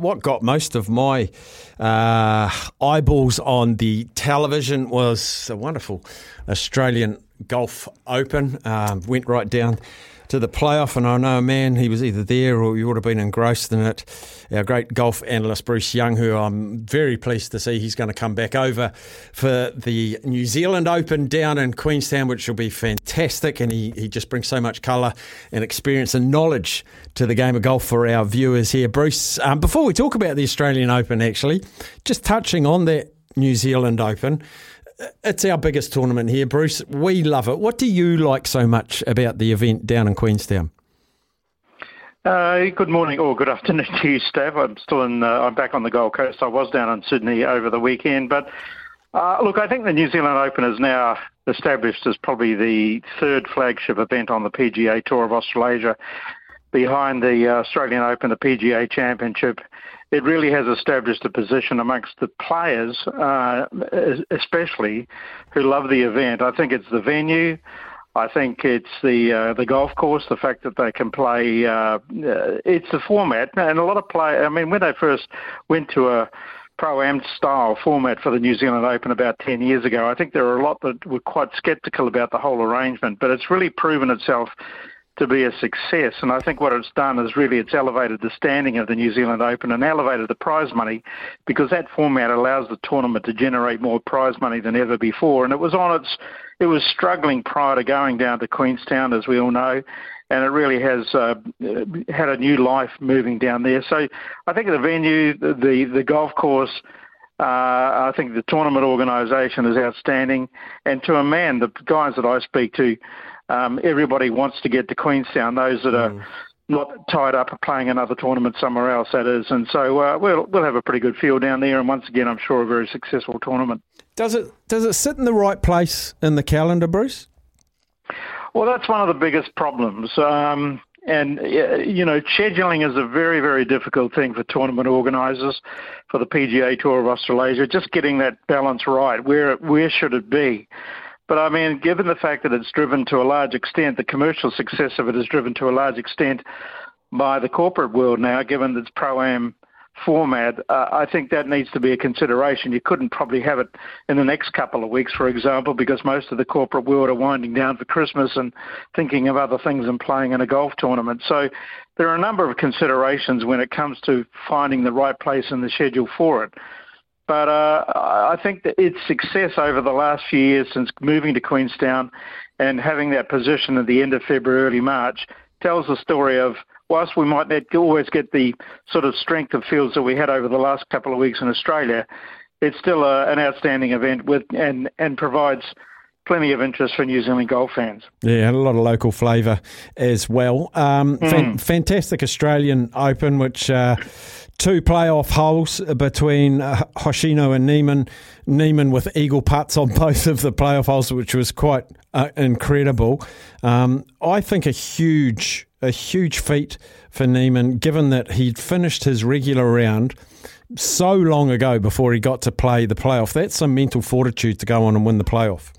What got most of my uh, eyeballs on the television was a wonderful Australian Golf Open. Um, went right down to the playoff, and I know a man, he was either there or he would have been engrossed in it. Our great golf analyst, Bruce Young, who I'm very pleased to see he's going to come back over for the New Zealand Open down in Queenstown, which will be fantastic. And he, he just brings so much colour and experience and knowledge to the game of golf for our viewers here. Bruce, um, before we talk about the Australian Open, actually, just touching on that New Zealand Open it's our biggest tournament here, Bruce. We love it. What do you like so much about the event down in Queenstown? Uh, good morning or good afternoon to you, Steph. I'm still in. Uh, I'm back on the Gold Coast. I was down in Sydney over the weekend, but uh, look, I think the New Zealand Open is now established as probably the third flagship event on the PGA Tour of Australasia, behind the Australian Open, the PGA Championship, it really has established a position amongst the players, uh, especially who love the event. I think it's the venue. I think it's the uh, the golf course, the fact that they can play. Uh, it's the format, and a lot of play. I mean, when they first went to a pro am style format for the New Zealand Open about 10 years ago. I think there were a lot that were quite sceptical about the whole arrangement, but it's really proven itself to be a success. And I think what it's done is really it's elevated the standing of the New Zealand Open and elevated the prize money because that format allows the tournament to generate more prize money than ever before. And it was on its, it was struggling prior to going down to Queenstown, as we all know. And it really has uh, had a new life moving down there. So I think the venue, the the, golf course, uh, I think the tournament organisation is outstanding. And to a man, the guys that I speak to, um, everybody wants to get to Queenstown. Those that are mm. not tied up playing another tournament somewhere else, that is. And so uh, we'll we'll have a pretty good feel down there. And once again, I'm sure a very successful tournament. Does it does it sit in the right place in the calendar, Bruce? Well, that's one of the biggest problems. Um, and you know, scheduling is a very, very difficult thing for tournament organisers, for the PGA Tour of Australasia. Just getting that balance right. Where where should it be? But I mean, given the fact that it's driven to a large extent, the commercial success of it is driven to a large extent by the corporate world now, given its pro am format, uh, I think that needs to be a consideration. You couldn't probably have it in the next couple of weeks, for example, because most of the corporate world are winding down for Christmas and thinking of other things and playing in a golf tournament. So there are a number of considerations when it comes to finding the right place in the schedule for it. But uh, I think that its success over the last few years since moving to Queenstown and having that position at the end of February, early March, tells the story of whilst we might not always get the sort of strength of fields that we had over the last couple of weeks in Australia, it's still a, an outstanding event with and, and provides plenty of interest for New Zealand golf fans. Yeah, a lot of local flavour as well. Um, mm. fan, fantastic Australian Open, which uh, two playoff holes between uh, Hoshino and Niemann. Niemann with eagle putts on both of the playoff holes, which was quite uh, incredible. Um, I think a huge, a huge feat for Niemann, given that he'd finished his regular round so long ago before he got to play the playoff. That's some mental fortitude to go on and win the playoff.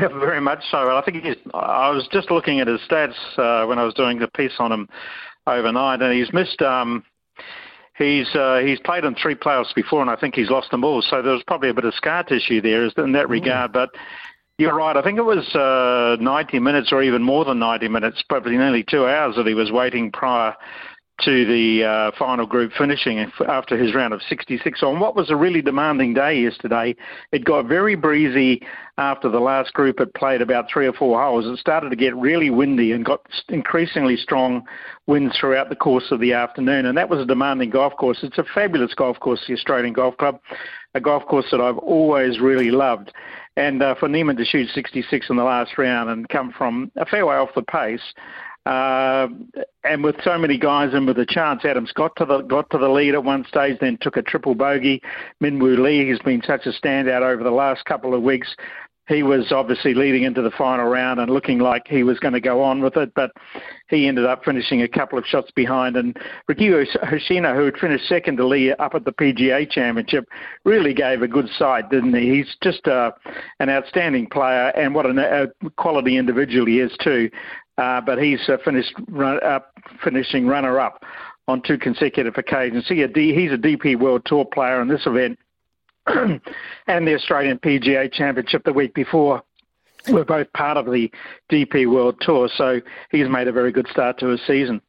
Yeah, very much so. I think he's, I was just looking at his stats uh, when I was doing the piece on him overnight, and he's missed um, He's uh, he's played in three playoffs before, and I think he's lost them all. So there's probably a bit of scar tissue there in that mm. regard. But you're right. I think it was uh, 90 minutes or even more than 90 minutes, probably nearly two hours that he was waiting prior to the uh, final group finishing after his round of 66 on what was a really demanding day yesterday. It got very breezy after the last group had played about three or four holes. It started to get really windy and got increasingly strong winds throughout the course of the afternoon. And that was a demanding golf course. It's a fabulous golf course, the Australian Golf Club, a golf course that I've always really loved. And uh, for Niemann to shoot 66 in the last round and come from a fair way off the pace, uh, and with so many guys in with a chance, Adams got to the got to the lead at one stage, then took a triple bogey. Min Woo Lee has been such a standout over the last couple of weeks. He was obviously leading into the final round and looking like he was going to go on with it, but he ended up finishing a couple of shots behind. And Riki Hoshino, who had finished second to Lee up at the PGA Championship, really gave a good sight, didn't he? He's just uh, an outstanding player, and what a quality individual he is too. Uh, but he's uh, finished run, finishing runner-up on two consecutive occasions. He a D, he's a DP World Tour player in this event and the Australian PGA Championship the week before were both part of the DP World Tour. So he's made a very good start to his season.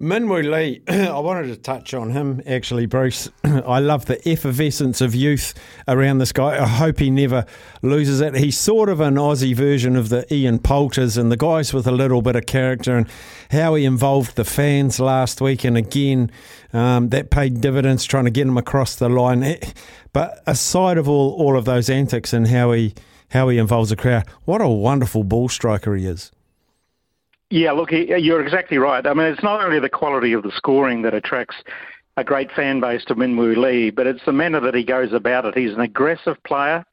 Min Woo Lee, I wanted to touch on him actually, Bruce. I love the effervescence of youth around this guy. I hope he never loses it. He's sort of an Aussie version of the Ian Poulters and the guys with a little bit of character and how he involved the fans last week. And again, um, that paid dividends trying to get him across the line. Eh, but aside of all, all of those antics and how he, how he involves the crowd, what a wonderful ball striker he is. Yeah, look, you're exactly right. I mean, it's not only the quality of the scoring that attracts a great fan base to Min Woo Lee, but it's the manner that he goes about it. He's an aggressive player.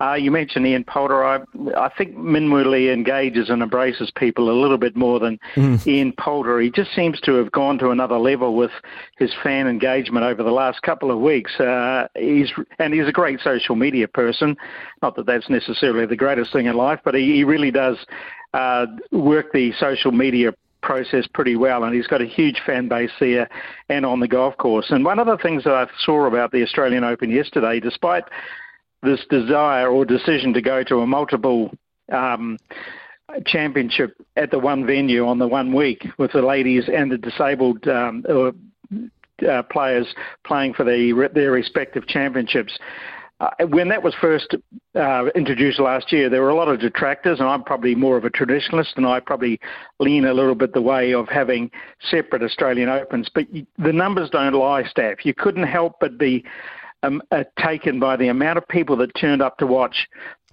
Uh, you mentioned Ian Poulter. I, I think Min Woo Lee engages and embraces people a little bit more than mm. Ian Poulter. He just seems to have gone to another level with his fan engagement over the last couple of weeks. Uh, he's and he's a great social media person. Not that that's necessarily the greatest thing in life, but he, he really does uh, work the social media process pretty well, and he's got a huge fan base there and on the golf course. And one of the things that I saw about the Australian Open yesterday, despite this desire or decision to go to a multiple um, championship at the one venue on the one week with the ladies and the disabled um, uh, players playing for the, their respective championships. Uh, when that was first uh, introduced last year, there were a lot of detractors, and I'm probably more of a traditionalist, and I probably lean a little bit the way of having separate Australian Opens. But the numbers don't lie, Staff. You couldn't help but be um, uh, taken by the amount of people that turned up to watch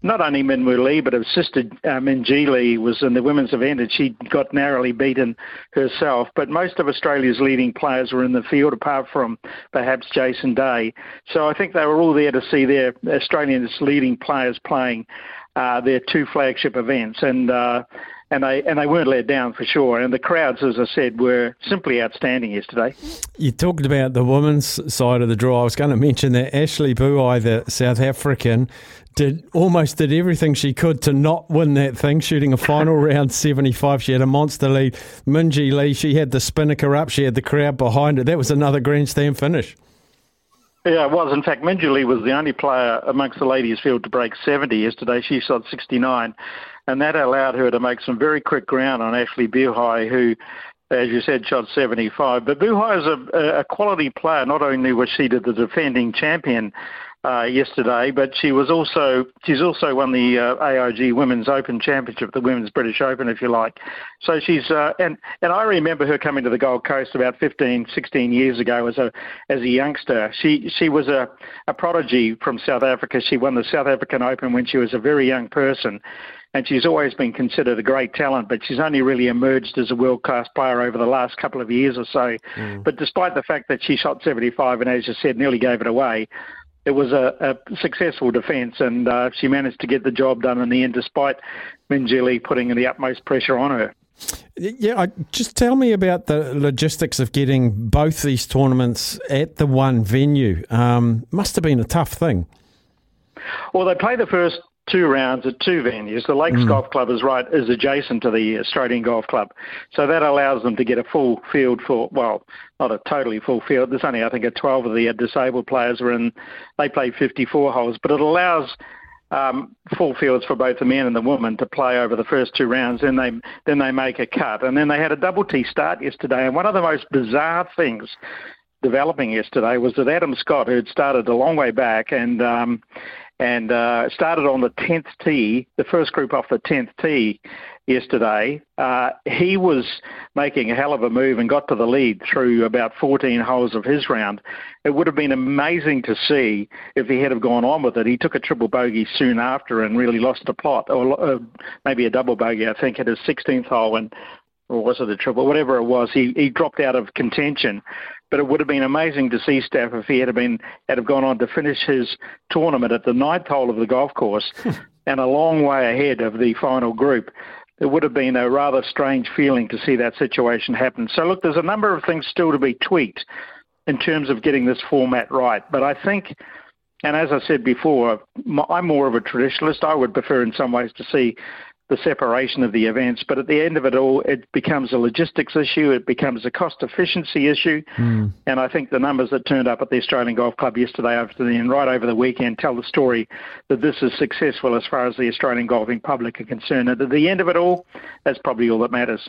not only Min Woo Lee, but her sister uh, Minjee Lee was in the women's event and she got narrowly beaten herself. But most of Australia's leading players were in the field, apart from perhaps Jason Day. So I think they were all there to see their Australians' leading players playing uh, their two flagship events. And uh, and they and they weren't let down for sure. And the crowds, as I said, were simply outstanding yesterday. You talked about the women's side of the draw. I was going to mention that Ashley Buhai, the South African, did almost did everything she could to not win that thing, shooting a final round 75. She had a monster lead. Minjee Lee, she had the spinnaker up, she had the crowd behind her. That was another grandstand finish. Yeah, it was. In fact, Minjee Lee was the only player amongst the ladies' field to break 70 yesterday. She shot 69 and that allowed her to make some very quick ground on Ashley Buhai, who, as you said, shot 75. But Buhai is a, a quality player. Not only was she the defending champion uh, yesterday, but she was also she's also won the uh, AIG Women's Open Championship, the Women's British Open, if you like. So she's uh, and and I remember her coming to the Gold Coast about 15, 16 years ago as a as a youngster. She she was a, a prodigy from South Africa. She won the South African Open when she was a very young person, and she's always been considered a great talent, but she's only really emerged as a world class player over the last couple of years or so. Mm. But despite the fact that she shot 75 and, as you said, nearly gave it away, it was a, a successful defence, and uh, she managed to get the job done in the end, despite Minjee Lee putting the utmost pressure on her. Yeah, I, just tell me about the logistics of getting both these tournaments at the one venue. Um, must have been a tough thing. Well, they play the first two rounds at two venues. The Lakes mm. Golf Club is right is adjacent to the Australian Golf Club, so that allows them to get a full field for well, not a totally full field. There's only I think a 12 of the disabled players are in. They play 54 holes, but it allows um, full fields for both the men and the women to play over the first two rounds. Then they then they make a cut, and then they had a double tee start yesterday. And one of the most bizarre things developing yesterday was that Adam Scott, who had started a long way back and um, and uh, started on the 10th tee, the first group off the 10th tee yesterday. Uh, he was making a hell of a move and got to the lead through about 14 holes of his round. It would have been amazing to see if he had have gone on with it. He took a triple bogey soon after and really lost the plot, or uh, maybe a double bogey, I think, at his 16th hole and or was it a triple? Whatever it was, he, he dropped out of contention. But it would have been amazing to see Staff if he had been had have gone on to finish his tournament at the ninth hole of the golf course and a long way ahead of the final group. It would have been a rather strange feeling to see that situation happen. So look, there's a number of things still to be tweaked in terms of getting this format right. But I think, and as I said before, I'm more of a traditionalist. I would prefer in some ways to see the separation of the events. But at the end of it all, it becomes a logistics issue, it becomes a cost efficiency issue. Mm. And I think the numbers that turned up at the Australian Golf Club yesterday afternoon, right over the weekend, tell the story that this is successful as far as the Australian golfing public are concerned. And at the end of it all, that's probably all that matters.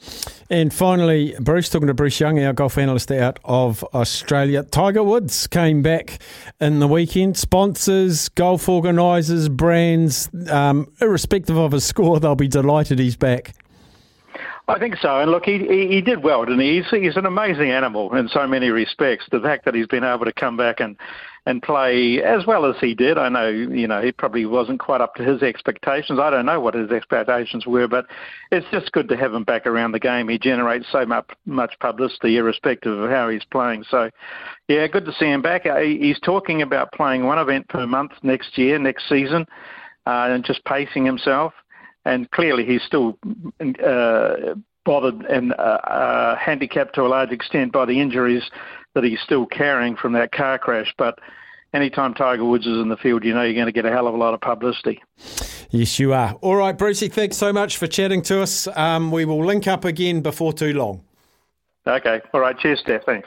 And finally, Bruce, talking to Bruce Young, our golf analyst out of Australia. Tiger Woods came back in the weekend. Sponsors, golf organisers, brands, um, irrespective of his score, they'll be be delighted he's back. I think so. And look, he, he, he did well, didn't he? He's, he's an amazing animal in so many respects. The fact that he's been able to come back and, and play as well as he did, I know, you know, he probably wasn't quite up to his expectations. I don't know what his expectations were, but it's just good to have him back around the game. He generates so much, much publicity irrespective of how he's playing. So, yeah, good to see him back. Uh, he's talking about playing one event per month next year, next season, uh, and just pacing himself and clearly he's still uh, bothered and uh, uh, handicapped to a large extent by the injuries that he's still carrying from that car crash. But anytime Tiger Woods is in the field, you know you're going to get a hell of a lot of publicity. Yes, you are. All right, Brucey, thanks so much for chatting to us. Um, we will link up again before too long. Okay. All right. Cheers, Steph. Thanks.